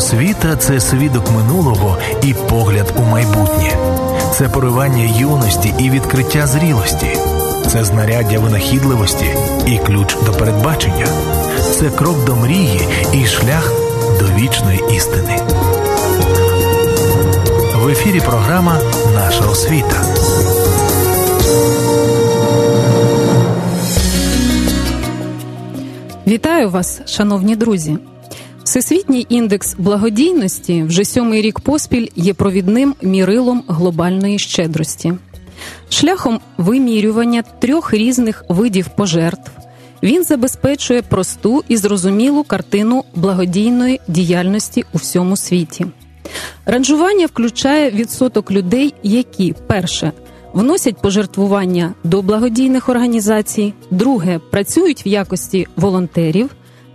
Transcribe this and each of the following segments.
Освіта це свідок минулого і погляд у майбутнє, це поривання юності і відкриття зрілості, це знаряддя винахідливості і ключ до передбачення, це крок до мрії і шлях до вічної істини. В ефірі програма Наша освіта. Вітаю вас, шановні друзі. Всесвітній індекс благодійності вже сьомий рік поспіль є провідним мірилом глобальної щедрості. Шляхом вимірювання трьох різних видів пожертв він забезпечує просту і зрозумілу картину благодійної діяльності у всьому світі. Ранжування включає відсоток людей, які перше вносять пожертвування до благодійних організацій, друге працюють в якості волонтерів,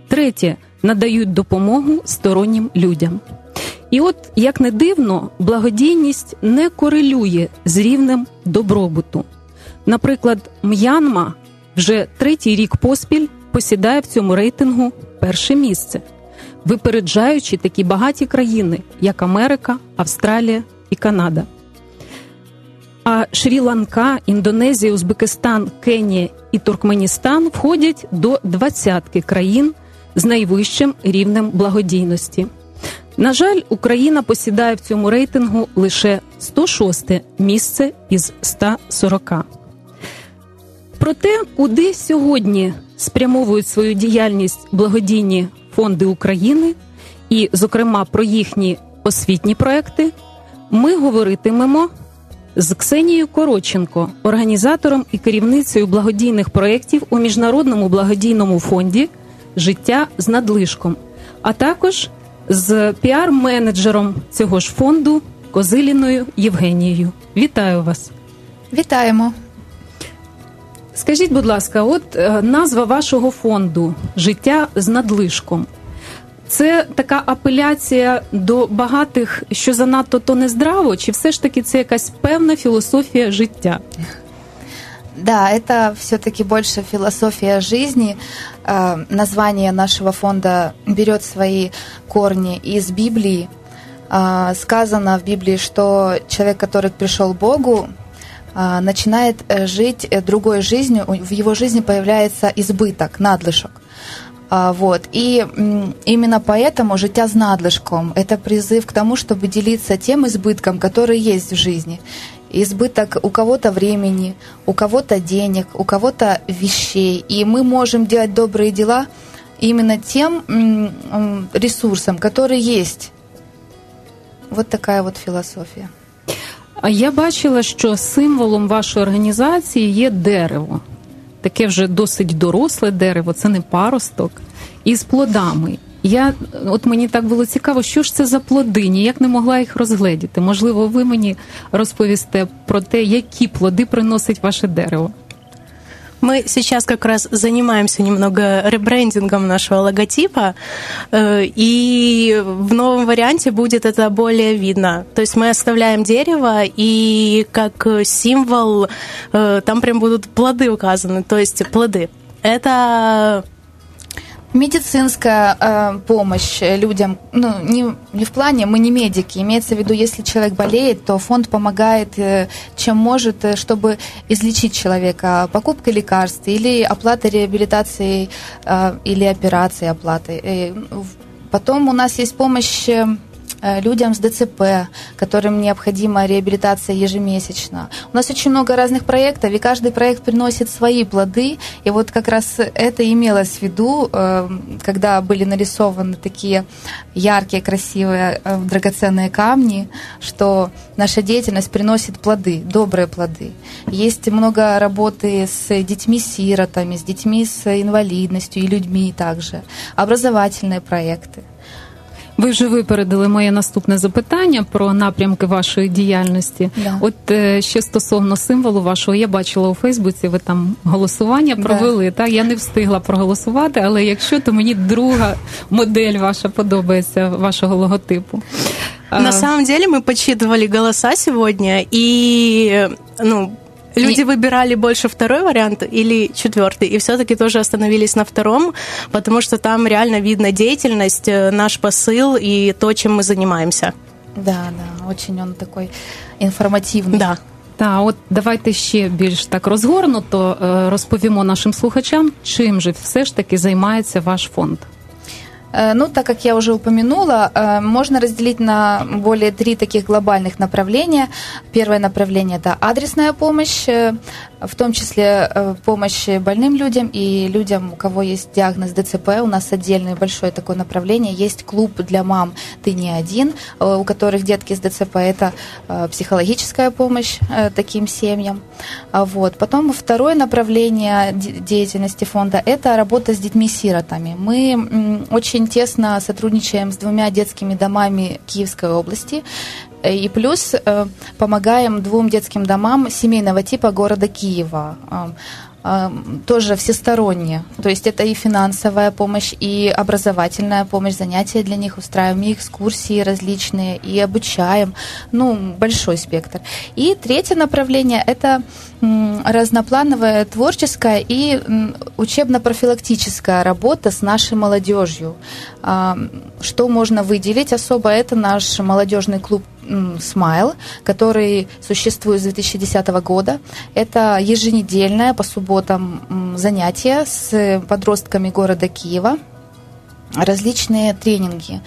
третє надають допомогу стороннім людям. І от, як не дивно, благодійність не корелює з рівнем добробуту. Наприклад, М'янма вже третій рік поспіль посідає в цьому рейтингу перше місце, випереджаючи такі багаті країни, як Америка, Австралія і Канада. А Шрі-Ланка, Індонезія, Узбекистан, Кенія і Туркменістан входять до двадцятки країн з найвищим рівнем благодійності. На жаль, Україна посідає в цьому рейтингу лише 106 місце із 140. Про те, куди сьогодні спрямовують свою діяльність благодійні фонди України, і, зокрема, про їхні освітні проекти, ми говоритимемо з Ксенією Короченко, організатором і керівницею благодійних проєктів у міжнародному благодійному фонді Життя з надлишком, а також з піар-менеджером цього ж фонду Козиліною Євгенією. Вітаю вас! Вітаємо! Скажіть, будь ласка, от е, назва вашого фонду Життя з надлишком. Це така апеляція до багатих, що занадто то не здраво, чи все ж таки це якась певна философия життя? Да, это все-таки больше философия жизни. Э, название нашего фонда берет свои корни из Библии. Э, сказано в Библии, что человек, который пришел к Богу, э, начинает жить другой жизнью, в его жизни появляется избыток, надлишок. Вот. И именно поэтому «Життя з надлишком» — это призыв к тому, чтобы делиться тем избытком, который есть в жизни Избыток у кого-то времени, у кого-то денег, у кого-то вещей. И мы можем делать добрые дела именно тем ресурсом, который есть. Вот такая вот філософія. А я бачила, що символом вашої організації є дерево таке вже досить доросле дерево, це не паросток, із плодами. Я от мені так було цікаво, що ж це за плоди, ніяк не могла їх розгледіти. Можливо, ви мені розповісте про те, які плоди приносить ваше дерево. Мы сейчас как раз занимаемся немного ребрендингом нашего логотипа, э, и в новом варианте будет это более видно. То есть мы оставляем дерево, и как символ э, там прям будут плоды указаны, то есть плоды. Это Медицинская э, помощь людям, ну, не, не в плане, мы не медики, имеется в виду, если человек болеет, то фонд помогает, э, чем может, э, чтобы излечить человека покупкой лекарств или оплатой реабилитации э, или операции оплаты. И потом у нас есть помощь э, Э, людям с ДЦП, которым необходима реабилитация ежемесячно. У нас очень много разных проектов, и каждый проект приносит свои плоды. И вот как раз это имелось в виду, э, когда были нарисованы такие яркие, красивые, э, драгоценные камни, что наша деятельность приносит плоды, добрые плоды. Есть много работы с детьми-сиротами, с детьми с инвалидностью и людьми также. Образовательные проекты. Ви вже випередили моє наступне запитання про напрямки вашої діяльності. Да. От е, ще стосовно символу вашого, я бачила у Фейсбуці, ви там голосування провели. Да. Так я не встигла проголосувати, але якщо то мені друга модель ваша подобається вашого логотипу. На самом деле мы подсчитывали голоса сегодня, и ну, Люди и... выбирали больше второй вариант или четвертый, и все-таки тоже остановились на втором, потому что там реально видно деятельность, э, наш посыл и то, чем мы занимаемся. Да, да, очень он такой информативный. Да. Та от давайте ще більш так розгорнуто розповімо нашим слухачам, чим же все ж таки займається ваш фонд. Э, ну, так как я уже упомянула, э, можно разделить на более три таких глобальных направления. Первое направление – это адресная помощь, э, в том числе помощь больным людям и людям, у кого есть диагноз ДЦП. У нас отдельное большое такое направление. Есть клуб для мам «Ты не один», у которых детки с ДЦП. Это психологическая помощь таким семьям. А вот. Потом второе направление деятельности фонда – это работа с детьми-сиротами. Мы очень очень тесно сотрудничаем с двумя детскими домами Киевской области. Э, и плюс э, помогаем двум детским домам семейного типа города Киева тоже всесторонне. То есть это и финансовая помощь, и образовательная помощь, занятия для них устраиваем, и экскурсии различные, и обучаем. Ну, большой спектр. И третье направление – это разноплановая творческая и учебно-профилактическая работа с нашей молодежью. Что можно выделить особо? Это наш молодежный клуб Смайл, который существует с 2010 года. Это еженедельное по субботам занятие с подростками города Киева, различные тренинги.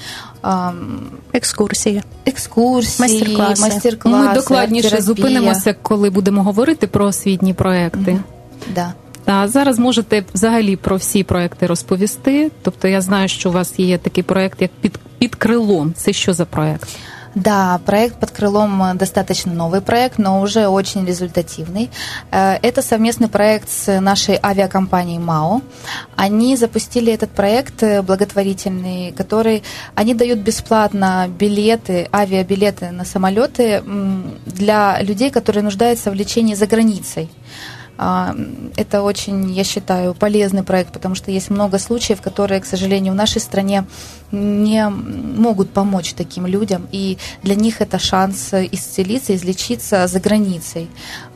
Екскурсії, екскурсії, майстер-класи. майстер-класи Ми докладніше терапія. зупинимося, коли будемо говорити про освітні проекти. Mm-hmm. Да. А зараз можете взагалі про всі проекти розповісти. Тобто я знаю, що у вас є такий проект, як під під крилом. Це що за проект? Да, проект под крылом достаточно новый проект, но уже очень результативный. Э, это совместный проект с нашей авиакомпанией МАО. Они запустили этот проект э, благотворительный, который они дают бесплатно билеты, авиабилеты на самолеты для людей, которые нуждаются в лечении за границей. А, это очень, я считаю, полезный проект, потому что есть много случаев, которые, к сожалению, в нашей стране не могут помочь таким людям, и для них это шанс исцелиться, излечиться за границей.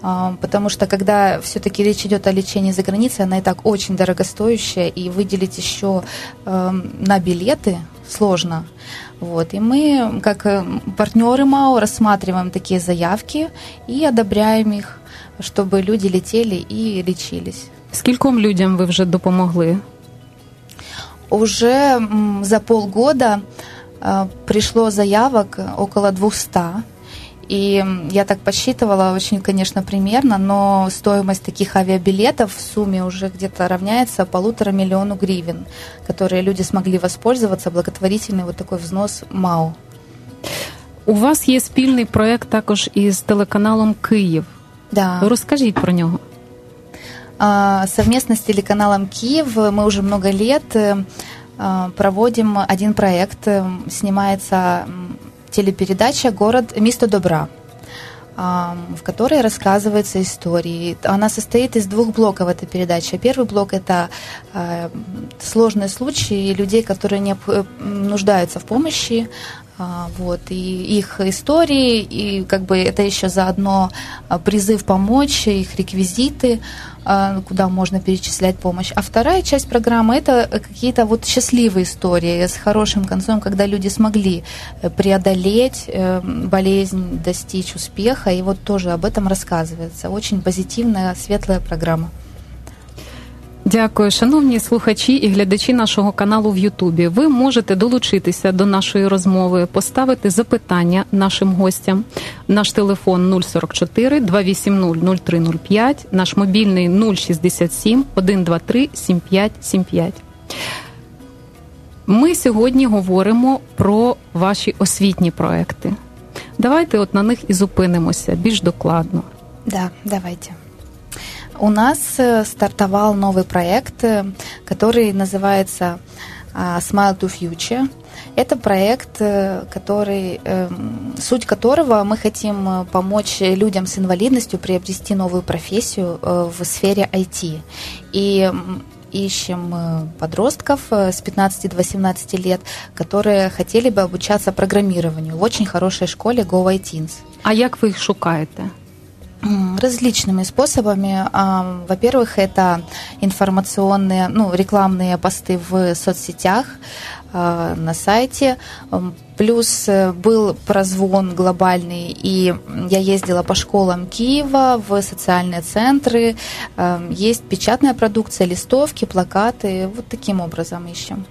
А, потому что когда все-таки речь идет о лечении за границей, она и так очень дорогостоящая, и выделить еще эм, на билеты сложно. Вот. И мы, как э, партнеры МАО, рассматриваем такие заявки и одобряем их чтобы люди летели и лечились. Скільком людям ви вже допомогли? Уже за полгода э, пришло заявок около 200. И я так подсчитывала очень, конечно, примерно, но стоимость таких авиабилетов в сумме уже где-то равняется полутора миллиону гривен, которые люди смогли воспользоваться, благотворительный вот такой взнос МАУ. У вас є спільний проект також із телеканалом Київ. Да. Розкажіть про нього. Совместно с телеканалом Киев мы уже много лет э, проводим один проект. Э, снимается телепередача «Город. Место добра» в которой рассказываются истории. Она состоит из двух блоков, эта передача. Первый блок – это э, сложные случаи людей, которые не нуждаются в помощи, а, вот, и их истории, и как бы это еще заодно а, призыв помочь, их реквизиты, а, куда можно перечислять помощь. А вторая часть программы – это какие-то вот счастливые истории с хорошим концом, когда люди смогли э, преодолеть э, болезнь, достичь успеха, и вот тоже об этом рассказывается. Очень позитивная, светлая программа. Дякую, шановні слухачі і глядачі нашого каналу в Ютубі. Ви можете долучитися до нашої розмови, поставити запитання нашим гостям. Наш телефон 044 280 0305, наш мобільний 067 123 7575. Ми сьогодні говоримо про ваші освітні проекти. Давайте от на них і зупинимося більш докладно. Да, давайте. У нас э, стартовал новый проект, э, который называется а, Smile to Future. Это проект, э, который, эм, суть которого мы хотим помочь людям с инвалидностью приобрести новую профессию в сфере IT. И ищем подростков с 15 до 18 лет, которые хотели бы обучаться программированию в очень хорошей школе Go iTeens. А як ви їх шукаєте? Различными способами. Во-первых, это информационные, ну, рекламные посты в соцсетях, а, на сайте. Плюс э, был прозвон глобальный, и я ездила по школам Киева, в социальные центры. Есть печатная продукция, листовки, плакати. Вот таким образом ищем.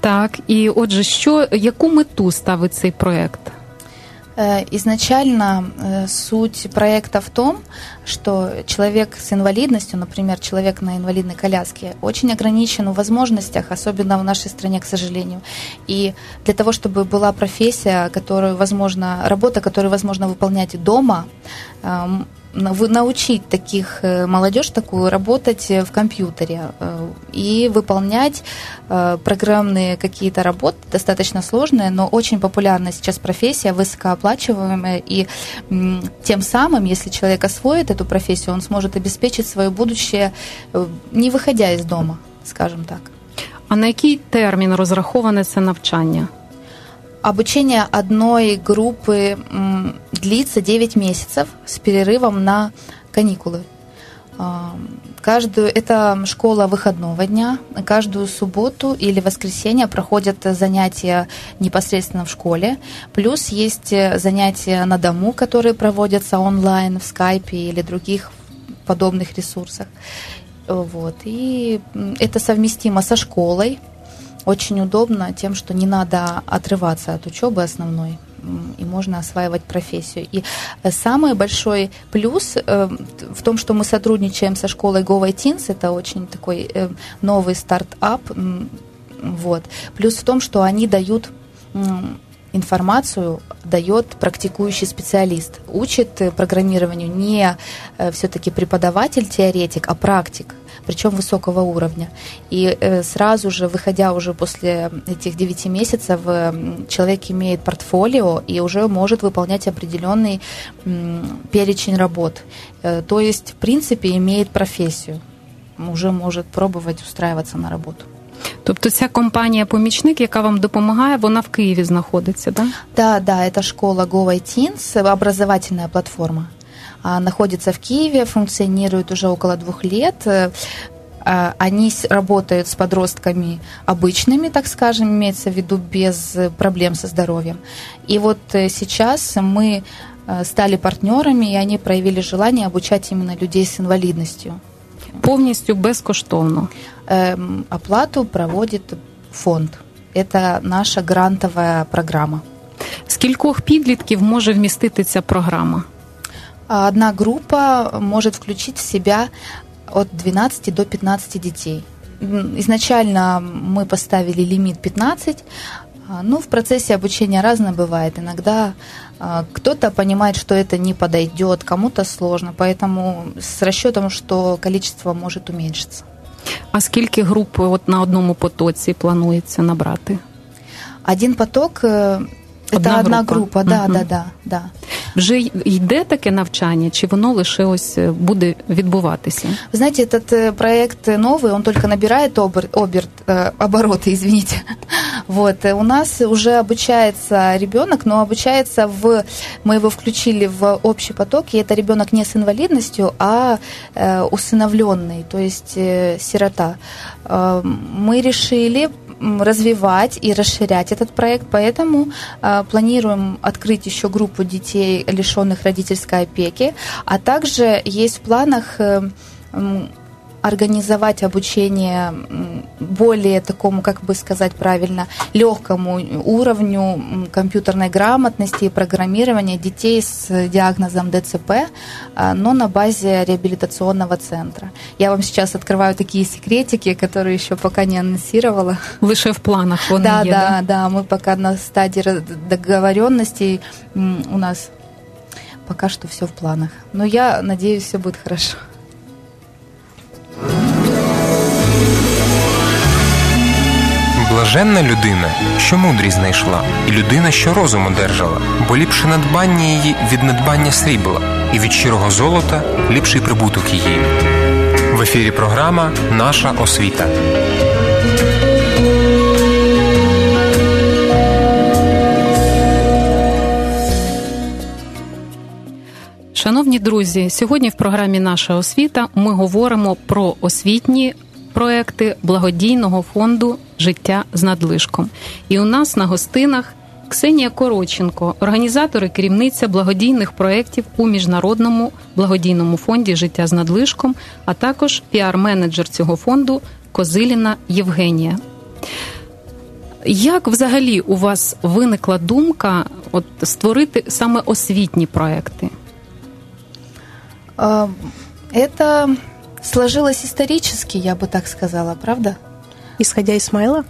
Так, і отже, що яку мету ставить цей проект? Э, изначально э, суть проекта в том, что человек с инвалидностью, например, человек на инвалидной коляске, очень ограничен в возможностях, особенно в нашей стране, к сожалению. И для того, чтобы была профессия, которую возможно, работа, которую возможно выполнять дома, эм, научить таких э, молодежь такую работать в компьютере э, и выполнять э, программные какие-то работы, достаточно сложные, но очень популярная сейчас профессия, высокооплачиваемая, и тем самым, если человек освоит эту профессию, он сможет обеспечить свое будущее, не выходя из дома, скажем так. А на який термін розраховане це навчання? Обучение одной группы длится 9 месяцев с перерывом на каникулы. А, каждую, это школа выходного дня. Каждую субботу или воскресенье проходят занятия непосредственно в школе. Плюс есть занятия на дому, которые проводятся онлайн в скайпе или других подобных ресурсах. Вот. И это совместимо со школой, очень удобно тем, что не надо отрываться от учебы основной и можно осваивать профессию. И э, самый большой плюс э, в том, что мы сотрудничаем со школой Go Teens, это очень такой э, новый стартап, вот. Плюс в том, что они дают информацию дает практикующий специалист. Учит программированию не все-таки преподаватель, теоретик, а практик причем высокого уровня. И э, сразу же, выходя уже после этих 9 месяцев, э, человек имеет портфолио и уже может выполнять определенный перечень работ. Э, то есть, в принципе, имеет профессию, уже может пробовать устраиваться на работу. Тобто ця компанія помічник, яка вам допомагає, вона в Києві знаходиться, да? Да, да, это школа Go Teens, образовательная платформа. находится в Киеве, функционирует уже около двух лет. Э, а, они работают с подростками обычными, так скажем, имеется в виду без проблем со здоровьем. И вот э, сейчас мы э, стали партнерами, и они проявили желание обучать именно людей с инвалидностью. Повністю безкоштовно. Эм, оплату проводит фонд. Это наша грантовая программа. Скількох підлітків може вмістити ця програма? Одна группа может включить в себя от 12 до 15 детей. Изначально мы поставили лимит 15, ну, в процессе обучения разное бывает. Иногда кто-то понимает, что это не подойдет, кому-то сложно, поэтому с расчетом, что количество может уменьшиться. А скільки груп от на одному потоці планується набрати? Один поток э, Одна, одна група, група. Да, угу. да, да, да. Вже йде таке навчання, чи воно лише ось буде відбуватися? Вы знаете, этот проект новый, он только набирает обер, оберт, обороты, извините. Вот, у нас уже обучается ребенок, но обучается в... Мы его включили в общий поток, и это ребенок не с инвалидностью, а усыновленный, то есть сирота. Мы решили развивать и расширять этот проект, поэтому э, планируем открыть еще группу детей, лишенных родительской опеки, а также есть в планах э, организовать обучение более такому, как бы сказать правильно, легкому уровню компьютерной грамотности и программирования детей с диагнозом ДЦП, а, но на базе реабилитационного центра. Я вам сейчас открываю такие секретики, которые еще пока не анонсировала. Лише в планах вони да, є, да, да, да, мы пока на стадии договоренностей у нас пока что все в планах. Но я надеюсь, все будет хорошо. Блаженна людина, що мудрість знайшла, і людина, що розум одержала, бо ліпше надбання її від надбання срібла, і від щирого золота ліпший прибуток її. В ефірі програма Наша освіта. Шановні друзі, сьогодні в програмі Наша освіта ми говоримо про освітні проекти благодійного фонду Життя з надлишком. І у нас на гостинах Ксенія Короченко, організатор і керівниця благодійних проєктів у міжнародному благодійному фонді Життя з надлишком, а також піар-менеджер цього фонду Козиліна Євгенія. Як взагалі у вас виникла думка от, створити саме освітні проекти? Это сложилось исторически, я бы так сказала, правда? Исходя из смайла?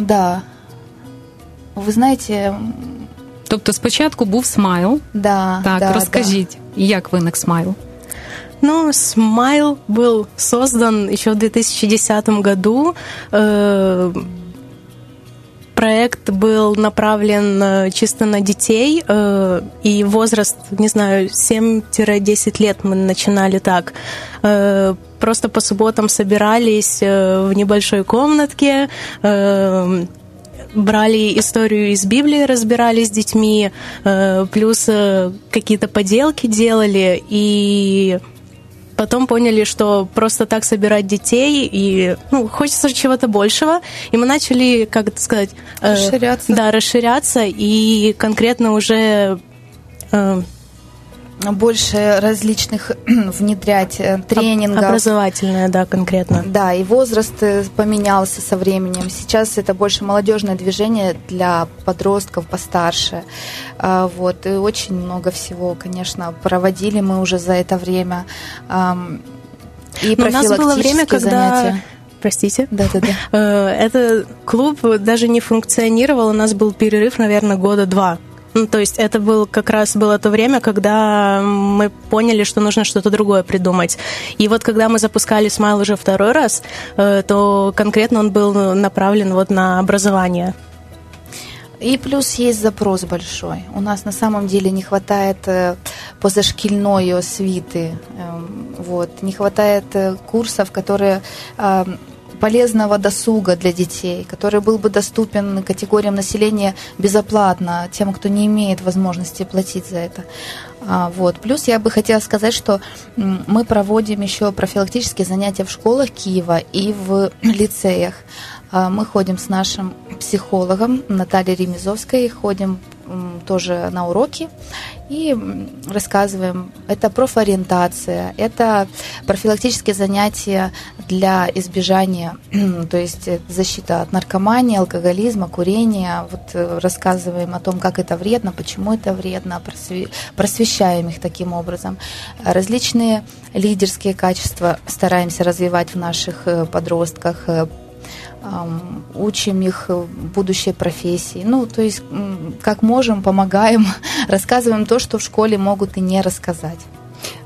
Да. Ви знаєте, Тобто спочатку був смайл. Да, так, да, розкажіть, да. як виник смайл? Ну, Смайл был создан еще в 2010 году. Э, проект был направлен э, чисто на детей, э, и возраст, не знаю, 7-10 лет мы начинали так. Просто по субботам собирались в небольшой комнатке, брали историю из Библии, разбирали с детьми, плюс какие-то поделки делали, и потом поняли, что просто так собирать детей, и ну, хочется чего-то большего, и мы начали, как это сказать... Расширяться. Э, да, расширяться, и конкретно уже... Э, больше различных внедрять э, тренингов. Образовательное, да, конкретно. Да, и возраст э, поменялся со временем. Сейчас это больше молодежное движение для подростков постарше. А, вот, и очень много всего, конечно, проводили мы уже за это время. И Но у нас было время, когда... Занятия. Простите. Да, да, да. Этот клуб даже не функционировал. У нас был перерыв, наверное, года два. Ну, то есть это был как раз было то время, когда мы поняли, что нужно что-то другое придумать. И вот когда мы запускали Смайл уже второй раз, э, то конкретно он был направлен вот на образование. И плюс есть запрос большой. У нас на самом деле не хватает э, позашкильной освиты, эм, вот, не хватает э, курсов, которые полезного досуга для детей, который был бы доступен категориям населения безоплатно, тем, кто не имеет возможности платить за это. А, вот. Плюс я бы хотела сказать, что мы проводим еще профилактические занятия в школах Киева и в лицеях. А, мы ходим с нашим психологом Натальей Ремезовской, ходим тоже на уроки и рассказываем. Это профориентация, это профилактические занятия для избежания, то есть защита от наркомании, алкоголизма, курения. Вот э, рассказываем о том, как это вредно, почему это вредно, просвещаем их таким образом. Различные лидерские качества стараемся развивать в наших э, подростках, э, учим их будущей профессии. Ну, то есть, как можем, помогаем, рассказываем то, что в школе могут и не рассказать.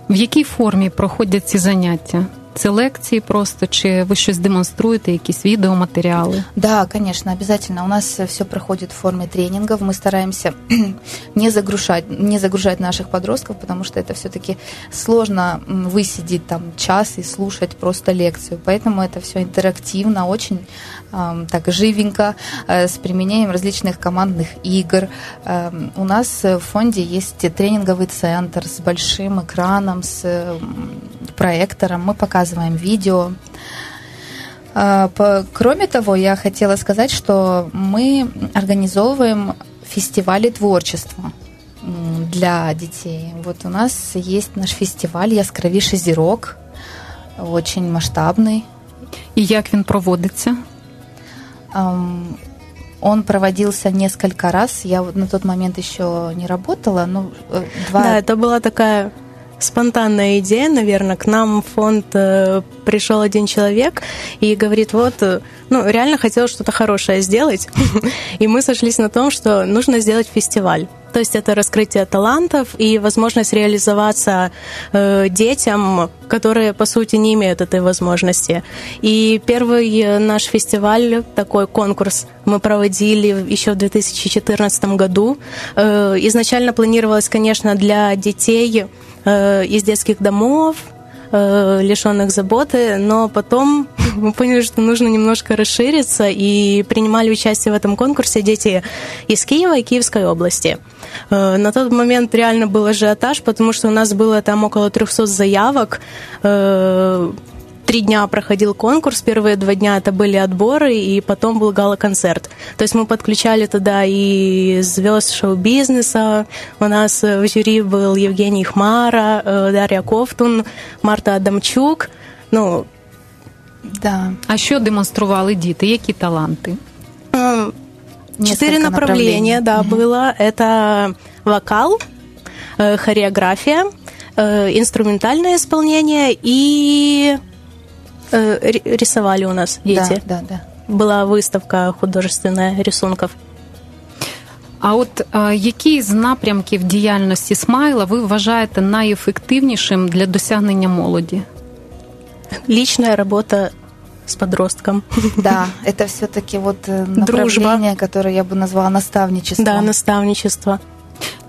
В якій формі проходять ці заняття? Це лекції просто, чи ви щось демонструєте, якісь відеоматеріали? Да, конечно, обязательно. У нас все проходит в форме тренингов. Мы стараемся не загружать, не загружать наших подростков, потому что это все-таки сложно высидеть там час и слушать просто лекцию. Поэтому это все интерактивно, очень э, так живенько, э, с применением различных командных игр. Э, у нас в фонде есть тренинговый центр с большим экраном, с э, проектором. Мы показываем показываем видео. А, кроме того, я хотела сказать, что мы организовываем фестивали творчества для детей. Вот у нас есть наш фестиваль «Яскравіший зірок», очень масштабный. И як він проводится? Он проводился несколько раз. Я на тот момент еще не работала, но э, два... Да, это была такая спонтанная идея, наверное. К нам в фонд э, пришел один человек и говорит, вот, э, ну, реально хотел что-то хорошее сделать. И мы сошлись на том, что нужно сделать фестиваль. То есть это раскрытие талантов и возможность реализоваться э, детям, которые, по сути, не имеют этой возможности. И первый наш фестиваль, такой конкурс, мы проводили еще в 2014 году. Изначально планировалось, конечно, для детей из детских домов, э, лишенных заботы, но потом мы поняли, что нужно немножко расшириться, и принимали участие в этом конкурсе дети из Киева и Киевской области. Э, на тот момент реально был ажиотаж, потому что у нас было там около 300 заявок, э, три дня проходил конкурс. Первые два дня это были отборы, и потом был гала-концерт. То есть мы подключали туда и звезд шоу-бизнеса. У нас в жюри был Евгений Хмара, э, Дарья Ковтун, Марта Адамчук. Ну, да. А що демонстрували діти? Які таланти? Четыре направления, да, mm-hmm. было. Это вокал, хореография, инструментальное исполнение и рисовали у нас дети. Да, да, да. Была выставка художественная рисунков. А от а, які з напрямків діяльності Смайла ви вважаєте найефективнішим для досягнення молоді? Личная работа с подростком. Да, это все-таки вот э, направление, Дружба. которое я бы назвала наставничеством. Да, наставничество.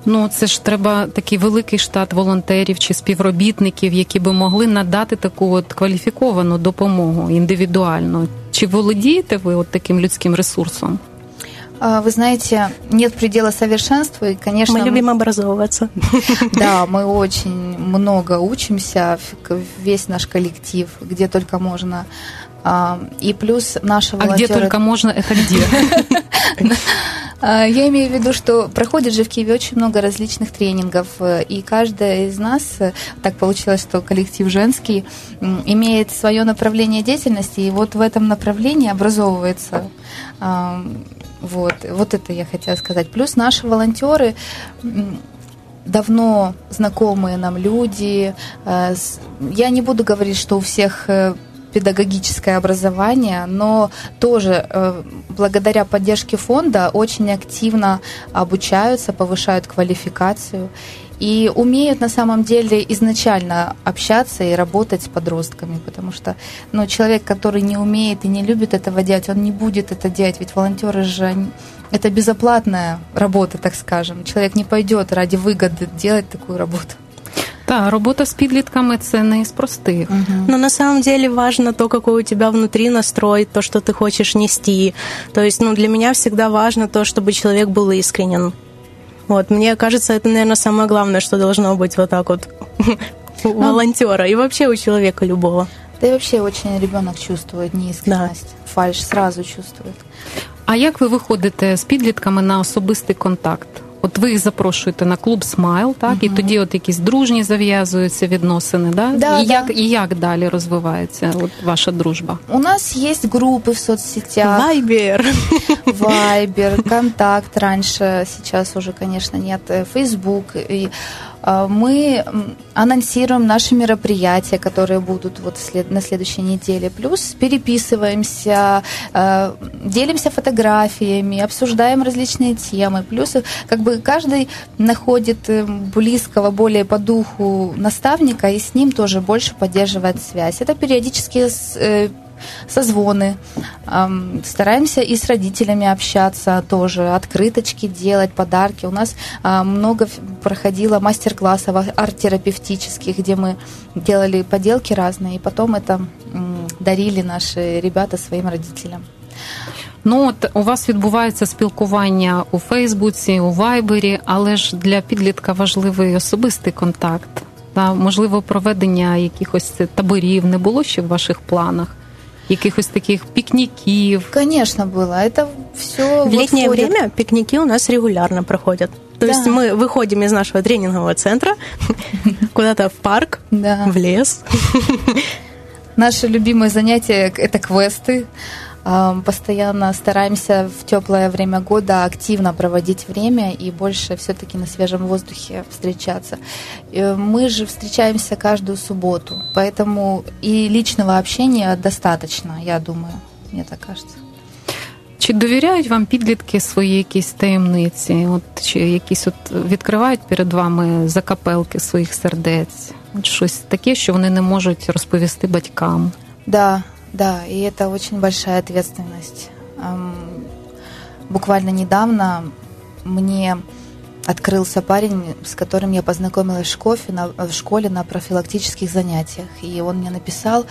Ну це ж треба такий великий штат волонтерів чи співробітників, які би могли надати таку от кваліфіковану допомогу індивідуально. Чи володієте ви от таким людським ресурсом? Вы знаете, нет предела совершенству, и, конечно... Мы любим образовываться. Да, мы очень много учимся, весь наш коллектив, где только можно. И плюс наши волонтеры... А где только можно, это где? А, я имею в виду, что проходит же в Киеве очень много различных тренингов, э, и каждая из нас, э, так получилось, что коллектив женский, имеет свое направление деятельности, и вот в этом направлении образовывается вот, вот это я хотела сказать. Плюс наши волонтеры давно знакомые нам люди. Э, я не буду говорить, что у всех педагогическое образование, но тоже э, благодаря поддержке фонда очень активно обучаются, повышают квалификацию и умеют на самом деле изначально общаться и работать с подростками, потому что ну, человек, который не умеет и не любит этого делать, он не будет это делать, ведь волонтеры же это безоплатная работа, так скажем. Человек не пойдет ради выгоды делать такую работу. Да, работа с підлітками це не из простых. Угу. Но на самом деле важно то, какой у тебя внутри настрой, то, что ты хочешь нести. То есть, ну, для меня всегда важно то, чтобы человек был искренен. Вот, мне кажется, это, наверное, самое главное, что должно быть вот так вот у ну, волонтера и вообще у человека любого. Да и вообще очень ребенок чувствует неискренность, да. фальш сразу чувствует. А як ви виходите з підлітками на особистий контакт? От ви їх запрошуєте на клуб Смайл, так угу. і тоді от якісь дружні зав'язуються відносини, да? Да, і да. як і як далі розвивається от ваша дружба? У нас есть группы в соцсетях. Вайбер. Вайбер, Контакт раньше, сейчас уже, конечно, нет, Фейсбук. И а, мы анонсируем наши мероприятия, которые будут вот на следующей неделе. Плюс переписываемся, а, делимся фотографиями, обсуждаем различные темы. Плюс как бы каждый находит э, близкого, более по духу наставника и с ним тоже больше поддерживает связь. Это периодически э, созвоны, стараемся и с родителями общаться тоже, открыточки делать, подарки. У нас а, много проходило мастер-классов арт-терапевтических, где мы делали поделки разные, и потом это дарили наши ребята своим родителям. Ну от у вас відбувається спілкування у Фейсбуці, у Вайбері, але ж для підлітка важливий особистий контакт. Та можливо проведення якихось таборів не було ще в ваших планах якихось таких пикників? Конечно, было. Это все В вот летнее входит... время пикники у нас регулярно проходят. То да. есть мы выходим из нашего тренингового центра куда-то в парк, да. в лес. Наше любимое занятие – это квесты Постоянно стараемся в теплое время года активно проводить время и больше все-таки на свежем воздухе встречаться. Э, мы же встречаемся каждую субботу, поэтому и личного общения достаточно, я думаю, мне так кажется. Чи довіряють вам підлітки свої якісь таємниці? От чи якісь от відкривають перед вами закапелки своїх сердець? От щось таке, що вони не можуть розповісти батькам? Да, да, и это очень большая ответственность. Буквально недавно мне открылся парень, с которым я познакомилась в, школе на, в школе на профилактических занятиях. И он мне написал,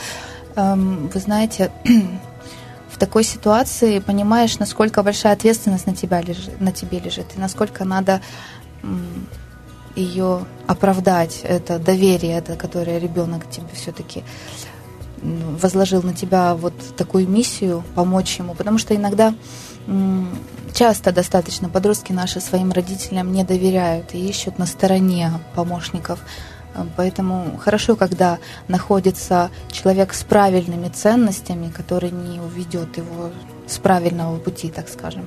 вы знаете, в такой ситуации понимаешь, насколько большая ответственность на, тебя лежит, на тебе лежит, и насколько надо ее оправдать, это доверие, это, которое ребенок тебе все-таки возложил на тебя вот такую миссию, помочь ему, потому что иногда часто достаточно подростки наши своим родителям не доверяют и ищут на стороне помощников. Поэтому хорошо, когда находится человек с правильными ценностями, который не уведет его с правильного пути, так скажем.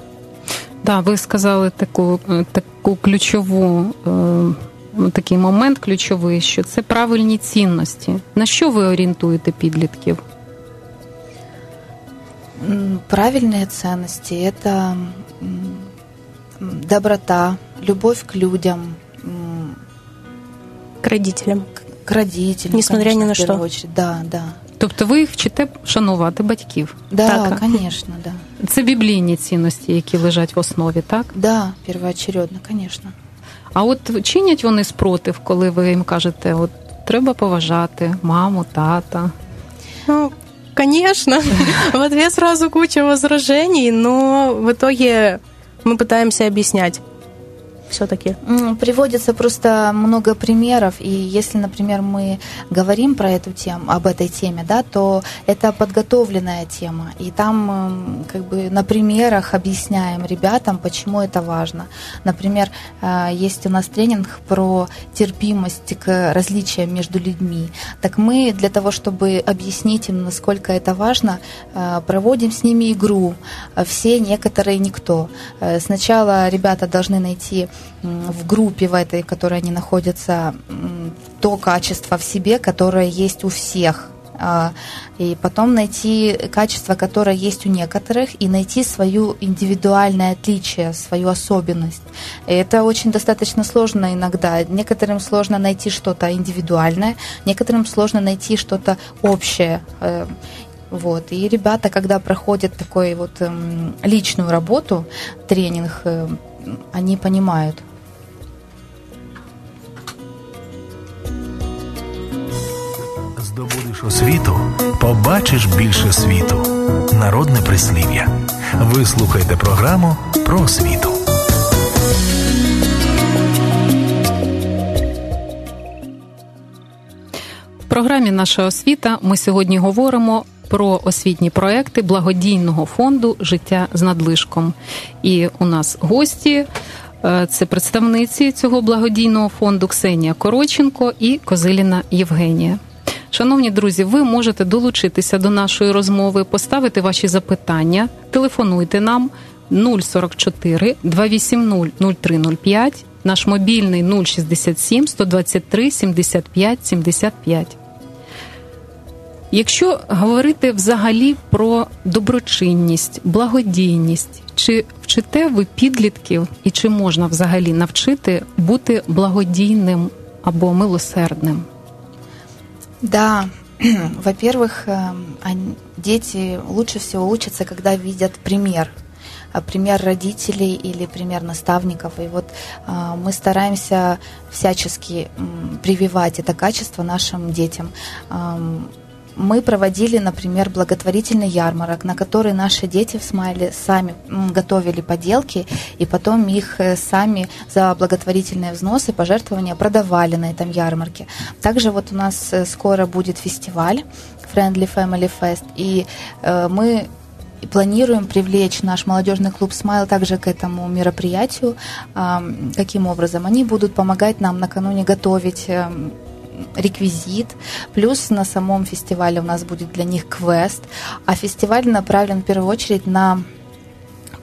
Да, ви сказали таку таку ключову такий момент ключовий, що це правильні цінності. На що ви орієнтуєте підлітків? Правильные ценности – это доброта, любовь к людям, к родителям. К родителям, Несмотря конечно, ни на что. Очередь. Да, да. Тобто ви їх вчите шанувати батьків? Да, так. конечно, да. Це біблійні цінності, які лежать в основі, так? Да, первоочередно, конечно. А от чинять вони спротив, коли ви їм кажете, от треба поважати маму, тата? Ну, конечно. В ответ сразу куча возражений, но в итоге мы пытаемся объяснять Все-таки? Приводится просто много примеров, и если, например, мы говорим про эту тему, об этой теме, да, то это подготовленная тема, и там как бы на примерах объясняем ребятам, почему это важно. Например, э, есть у нас тренинг про терпимость к различиям между людьми. Так мы для того, чтобы объяснить им, насколько это важно, э, проводим с ними игру «Все, некоторые, никто». Э, сначала ребята должны найти в группе в этой, в которой они находятся, то качество в себе, которое есть у всех. А, и потом найти качество, которое есть у некоторых, и найти свою индивидуальное отличие, свою особенность. И это очень достаточно сложно иногда. Некоторым сложно найти что-то индивидуальное, некоторым сложно найти что-то общее. Э, вот. И ребята, когда проходят такой вот эм, личную работу, тренинг, э, они понимают, здобудеш освіту, побачиш більше світу. Народне прислів'я. Ви слухаєте програму про освіту. В програмі Наша освіта ми сьогодні говоримо про освітні проекти благодійного фонду Життя з надлишком. І у нас гості. Е, це представниці цього благодійного фонду Ксенія Короченко і Козиліна Євгенія. Шановні друзі, ви можете долучитися до нашої розмови, поставити ваші запитання, телефонуйте нам 044 280 0305, наш мобільний 067 123 75 75. Якщо говорити взагалі про доброчинність, благодійність, чи вчите ви підлітків і чи можна взагалі навчити бути благодійним або милосердним? Да, во-первых, э, дети лучше всего учатся, когда видят пример э, пример родителей или пример наставников. И вот э, мы стараемся всячески прививать это качество нашим детям мы проводили, например, благотворительный ярмарок, на который наши дети в Смайле сами готовили поделки, и потом их э, сами за благотворительные взносы, пожертвования продавали на этом ярмарке. Также вот у нас э, скоро будет фестиваль Friendly Family Fest, и э, мы планируем привлечь наш молодежный клуб «Смайл» также к этому мероприятию. Каким образом? Они будут помогать нам накануне готовить эм, реквизит, плюс на самом фестивале у нас будет для них квест, а фестиваль направлен в первую очередь на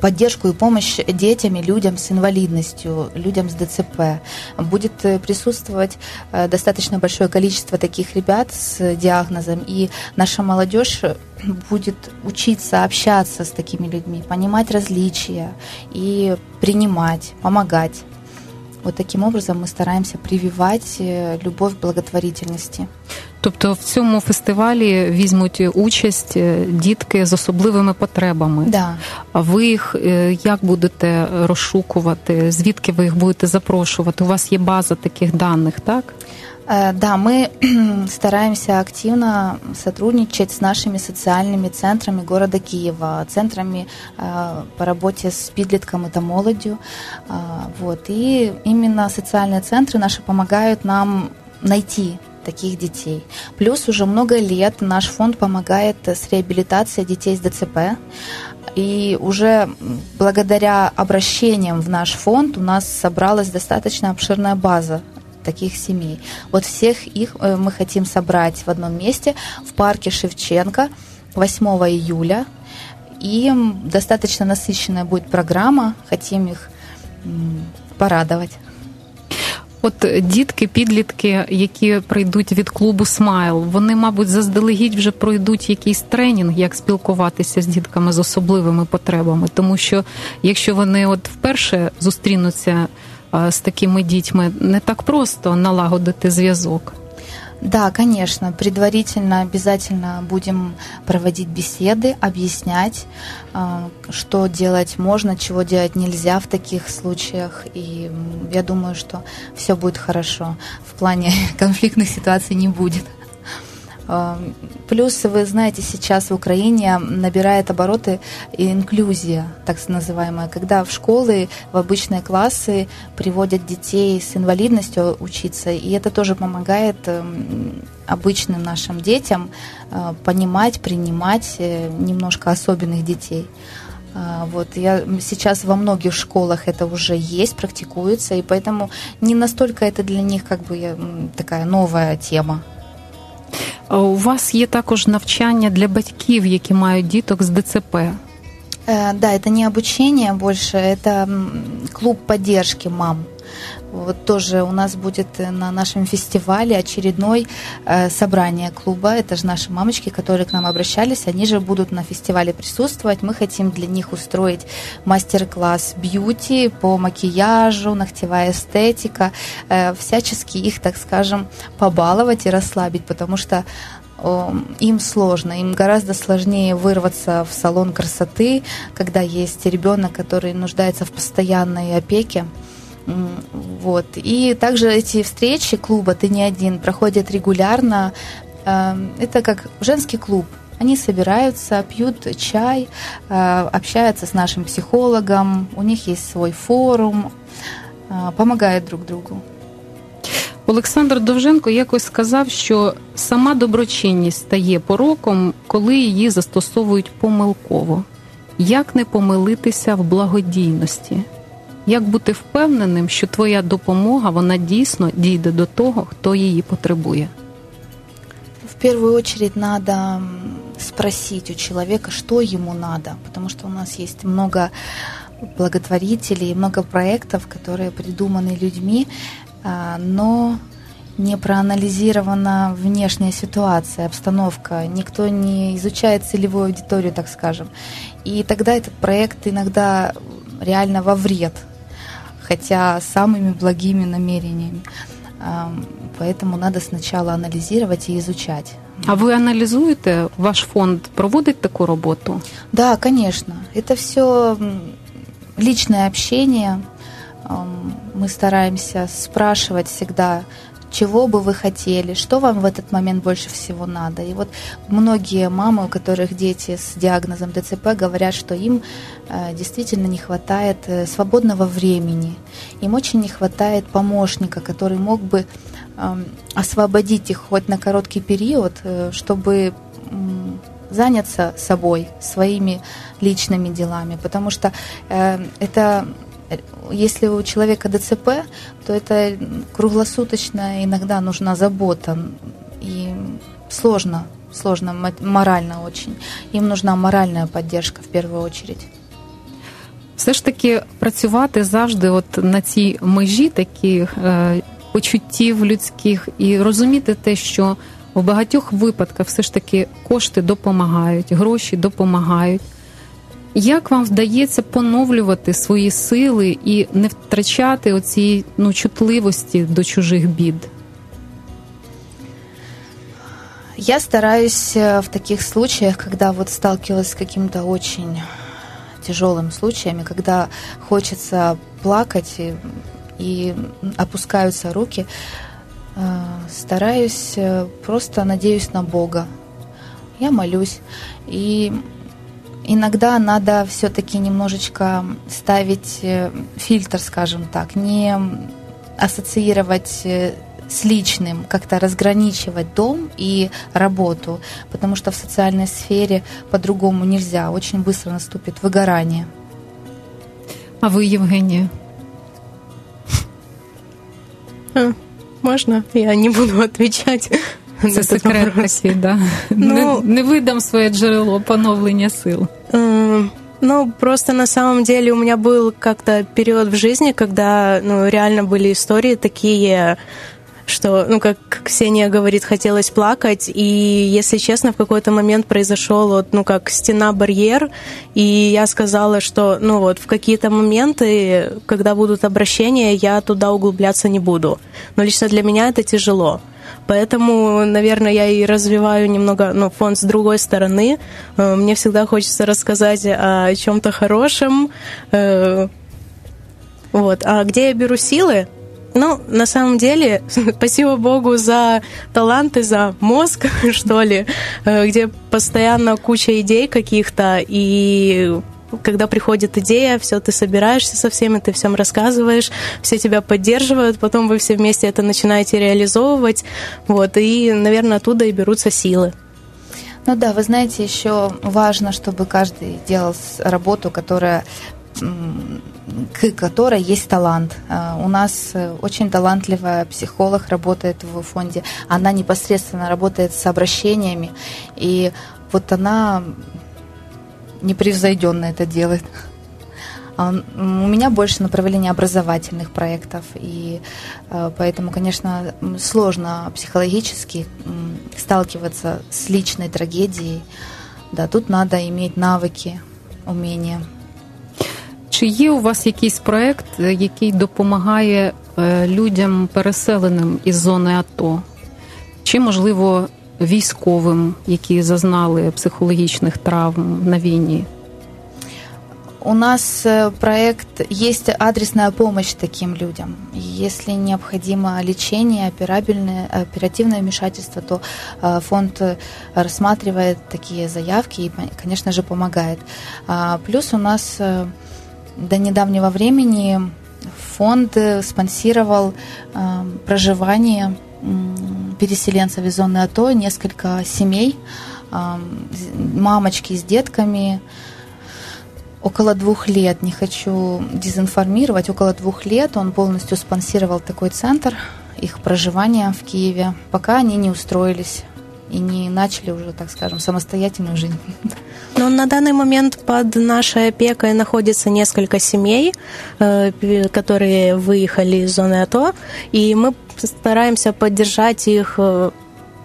поддержку и помощь детям и людям с инвалидностью, людям с ДЦП. Будет э, присутствовать э, достаточно большое количество таких ребят с диагнозом, и наша молодежь будет учиться общаться с такими людьми, понимать различия и принимать, помогать. Вот таким образом мы стараемся прививать любов любовь к благотворительности. Тобто в цьому фестивалі візьмуть участь е, дітки з особливими потребами. Да. А ви їх е, як будете розшукувати? Звідки ви їх будете запрошувати? У вас є база таких даних, так? Э, Да, мы стараемся активно сотрудничать с нашими социальными центрами города Киева, центрами э, по работе с подростком и молодью. А, Вот. И именно социальные центры наши помогают нам найти таких детей. Плюс уже много лет наш фонд помогает с реабилитацией детей с ДЦП. И уже благодаря обращениям в наш фонд у нас собралась достаточно обширная база таких семей. Вот всех их э, мы хотим собрать в одном месте в парке Шевченко 8 июля. И м, достаточно насыщенная будет программа. Хотим их м, порадовать. От дітки, підлітки, які прийдуть від клубу Смайл, вони, мабуть, заздалегідь вже пройдуть якийсь тренінг, як спілкуватися з дітками з особливими потребами. Тому що якщо вони от вперше зустрінуться а, З такими дітьми, не так просто налагодити зв'язок. Да, конечно. Предварительно обязательно будем проводить беседы, объяснять, а, что делать можно, чего делать нельзя в таких случаях. И я думаю, что все будет хорошо. В плане конфликтных ситуаций не будет. А, Плюс, вы знаете, сейчас в Украине набирает обороты инклюзия, так называемая, когда в школы, в обычные классы приводят детей с инвалидностью учиться, и это тоже помогает эм, обычным нашим детям э, понимать, принимать э, немножко особенных детей. А, Вот я сейчас во многих школах это уже есть, практикуется, и поэтому не настолько это для них как бы такая новая тема. А У вас є також навчання для батьків, які мають діток з ДЦП. Э, Да, это не обучение больше, это м, клуб поддержки мам. Вот тоже у нас будет э, на нашем фестивале очередной э, собрание клуба. Это же наши мамочки, которые к нам обращались. Они же будут на фестивале присутствовать. Мы хотим для них устроить мастер-класс бьюти по макияжу, ногтевая эстетика. Э, всячески их, так скажем, побаловать и расслабить, потому что о, им сложно, им гораздо сложнее вырваться в салон красоты, когда есть ребенок, который нуждается в постоянной опеке. М, Вот. И также эти встречи клуба «Ты не один» проходят регулярно. Эм, Это как женский клуб. Они собираются, пьют чай, э, общаются с нашим психологом, у них есть свой форум, э, помогают друг другу. Олександр Довженко якось сказав, що сама доброчинність стає пороком, коли її застосовують помилково. Як не помилитися в благодійності? Як бути впевненим, що твоя допомога вона дійсно дійде до того, хто її потребує? В первую очередь надо м, спросить у человека, что ему надо, потому что у нас есть много благотворителей, много проектов, которые придуманы людьми, а, но не проанализирована внешняя ситуация, обстановка, никто не изучает целевую аудиторию, так скажем. И тогда этот проект иногда реально во вред, хотя самыми благими намерениями. Ам, Поэтому надо сначала анализировать и изучать. А ви аналізуєте, ваш фонд проводить таку роботу? Да, конечно. Это все личное общение. Мы стараемся спрашивать всегда, чего бы вы хотели, что вам в этот момент больше всего надо. И вот многие мамы, у которых дети с диагнозом ДЦП, говорят, что им э, действительно не хватает э, свободного времени. Им очень не хватает помощника, который мог бы эм, освободить их хоть на короткий период, э, чтобы заняться собой, своими личными делами. Потому что это если у человека ДЦП, то это круглосуточно иногда нужна забота. И сложно, сложно мо- морально очень. Им нужна моральная поддержка в первую очередь. Все ж таки працювати завжди от на цій межі таких е, почуттів людських і розуміти те, що в багатьох випадках все ж таки кошти допомагають, гроші допомагають. Як вам вдається поновлювати свої сили і не втрачати оцієї ну, чутливості до чужих бід? Я стараюсь э, в таких случаях, когда вот сталкивалась с каким-то очень тяжелым случаями, когда хочется плакать и, и опускаются руки, э, стараюсь э, просто надеюсь на Бога. Я молюсь. И иногда надо все-таки немножечко ставить фильтр, скажем так, не ассоциировать с личным, как-то разграничивать дом и работу, потому что в социальной сфере по-другому нельзя. Очень быстро наступит выгорание. А вы, Евгения? А, можно? Я не буду отвечать. Це секрет такий, да. Ну, не, не видам своє джерело поновлення сил. Ну, просто на самом деле у меня был как-то период в жизни, когда ну, реально были истории такие что, ну, как Ксения говорит, хотелось плакать, и, если честно, в какой-то момент произошел вот, ну, как стена-барьер, и я сказала, что, ну, вот, в какие-то моменты, когда будут обращения, я туда углубляться не буду. Но лично для меня это тяжело. Поэтому, наверное, я и развиваю немного ну, фонд с другой стороны. Э, мне всегда хочется рассказать о чем-то хорошем. Э, вот. А где я беру силы? Ну, на самом деле, спасибо Богу за таланты, за мозг, что ли, э, где постоянно куча идей каких-то, и когда приходит идея, все, ты собираешься со всеми, ты всем рассказываешь, все тебя поддерживают, потом вы все вместе это начинаете реализовывать, вот, и, наверное, оттуда и берутся силы. Ну да, вы знаете, еще важно, чтобы каждый делал работу, которая к которой есть талант. А, у нас э, очень талантливая психолог работает в фонде. Она непосредственно работает с обращениями, и вот она непревзойденно это делает. А у меня больше направление образовательных проектов, и э, поэтому, конечно, сложно психологически сталкиваться с личной трагедией. Да, тут надо иметь навыки, умения. Чи є у вас якийсь проект, який допомагає людям переселеним із зони АТО? Чи, можливо, військовим, які зазнали психологічних травм на війні? У нас проект есть адресная помощь таким людям. Если необходимо лечение, операбельное, оперативное вмешательство, то фонд рассматривает такие заявки и, конечно же, помогает. Плюс у нас до недавнего времени фонд спонсировал э, проживание э, переселенцев из зоны АТО, несколько семей, мамочки с детками, около двух лет, не хочу дезинформировать, около двух лет он полностью спонсировал такой центр их проживания в Киеве, пока они не устроились и не начали уже, так скажем, самостоятельную жизнь. Но на данный момент под нашей опекой находится несколько семей, э, которые выехали из зоны АТО, и мы стараемся поддержать их э,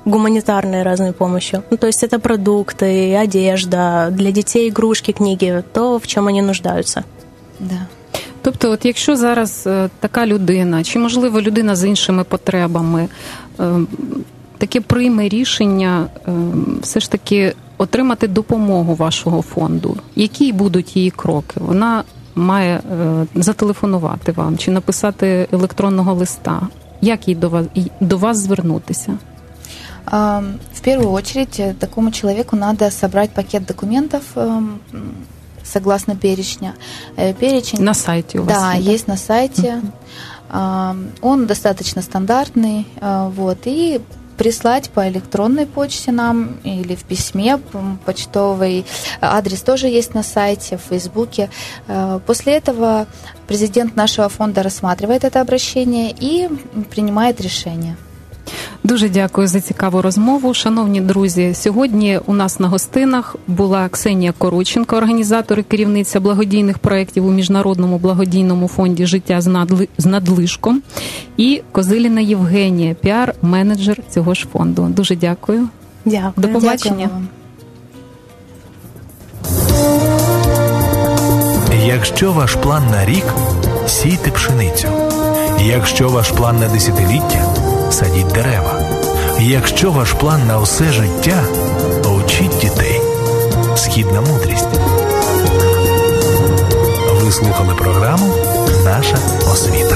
гуманитарной разной помощью. Ну, то есть это продукты, одежда, для детей игрушки, книги, то, в чем они нуждаются. Да. Тобто, от якщо зараз така людина, чи можливо людина з іншими потребами таке прийме рішення все ж таки отримати допомогу вашого фонду. Які будуть її кроки? Вона має зателефонувати вам чи написати електронного листа. Як їй до вас до вас звернутися? В первую очередь такому человеку надо собрать пакет документов согласно перечня. Перечень на сайте у вас. Да, есть, есть на сайте. Uh-huh. Он достаточно стандартный, вот и прислать по электронной почте нам или в письме почтовый. Адрес тоже есть на сайте, в Фейсбуке. После этого президент нашего фонда рассматривает это обращение и принимает решение. Дуже дякую за цікаву розмову. Шановні друзі, сьогодні у нас на гостинах була Ксенія Короченко, організатор і керівниця благодійних проєктів у міжнародному благодійному фонді Життя з надлишком і Козиліна Євгенія, піар-менеджер цього ж фонду. Дуже дякую. Дякую. До побачення. Якщо ваш план на рік сійте пшеницю. Якщо ваш план на десятиліття садіть дерева. Якщо ваш план на усе життя, учіть дітей. Східна мудрість. Ви слухали програму Наша освіта.